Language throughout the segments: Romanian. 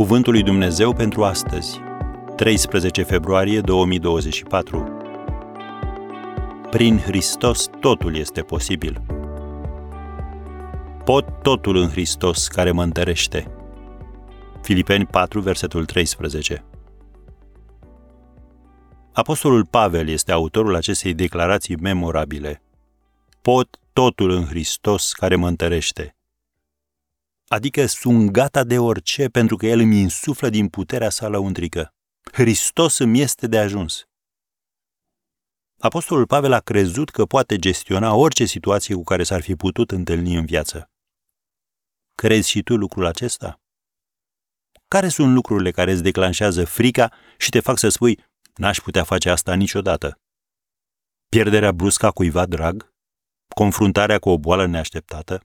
Cuvântul lui Dumnezeu pentru astăzi, 13 februarie 2024. Prin Hristos totul este posibil. Pot totul în Hristos care mă întărește. Filipeni 4, versetul 13. Apostolul Pavel este autorul acestei declarații memorabile. Pot totul în Hristos care mă întărește. Adică sunt gata de orice pentru că El îmi insuflă din puterea sa lăuntrică. Hristos îmi este de ajuns. Apostolul Pavel a crezut că poate gestiona orice situație cu care s-ar fi putut întâlni în viață. Crezi și tu lucrul acesta? Care sunt lucrurile care îți declanșează frica și te fac să spui, n-aș putea face asta niciodată? Pierderea bruscă a cuiva drag? Confruntarea cu o boală neașteptată?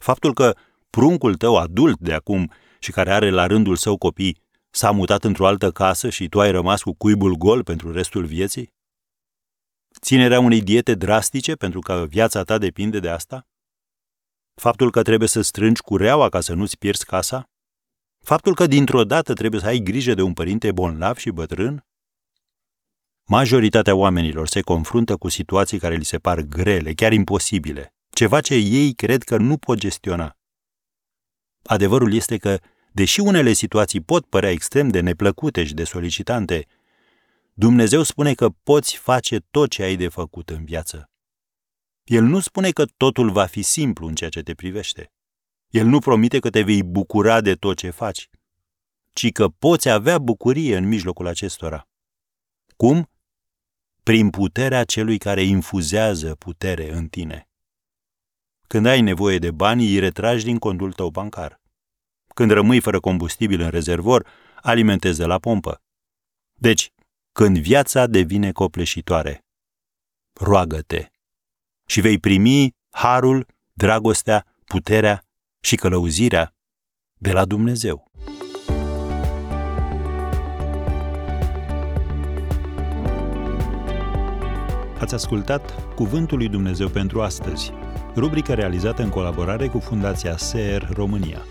Faptul că pruncul tău adult de acum și care are la rândul său copii s-a mutat într-o altă casă și tu ai rămas cu cuibul gol pentru restul vieții? Ținerea unei diete drastice pentru că viața ta depinde de asta? Faptul că trebuie să strângi cureaua ca să nu-ți pierzi casa? Faptul că dintr-o dată trebuie să ai grijă de un părinte bolnav și bătrân? Majoritatea oamenilor se confruntă cu situații care li se par grele, chiar imposibile, ceva ce ei cred că nu pot gestiona. Adevărul este că, deși unele situații pot părea extrem de neplăcute și de solicitante, Dumnezeu spune că poți face tot ce ai de făcut în viață. El nu spune că totul va fi simplu în ceea ce te privește. El nu promite că te vei bucura de tot ce faci, ci că poți avea bucurie în mijlocul acestora. Cum? Prin puterea celui care infuzează putere în tine. Când ai nevoie de bani, îi retragi din contul tău bancar. Când rămâi fără combustibil în rezervor, alimentezi de la pompă. Deci, când viața devine copleșitoare, roagă-te și vei primi harul, dragostea, puterea și călăuzirea de la Dumnezeu. Ați ascultat Cuvântul lui Dumnezeu pentru astăzi, rubrica realizată în colaborare cu Fundația SER România.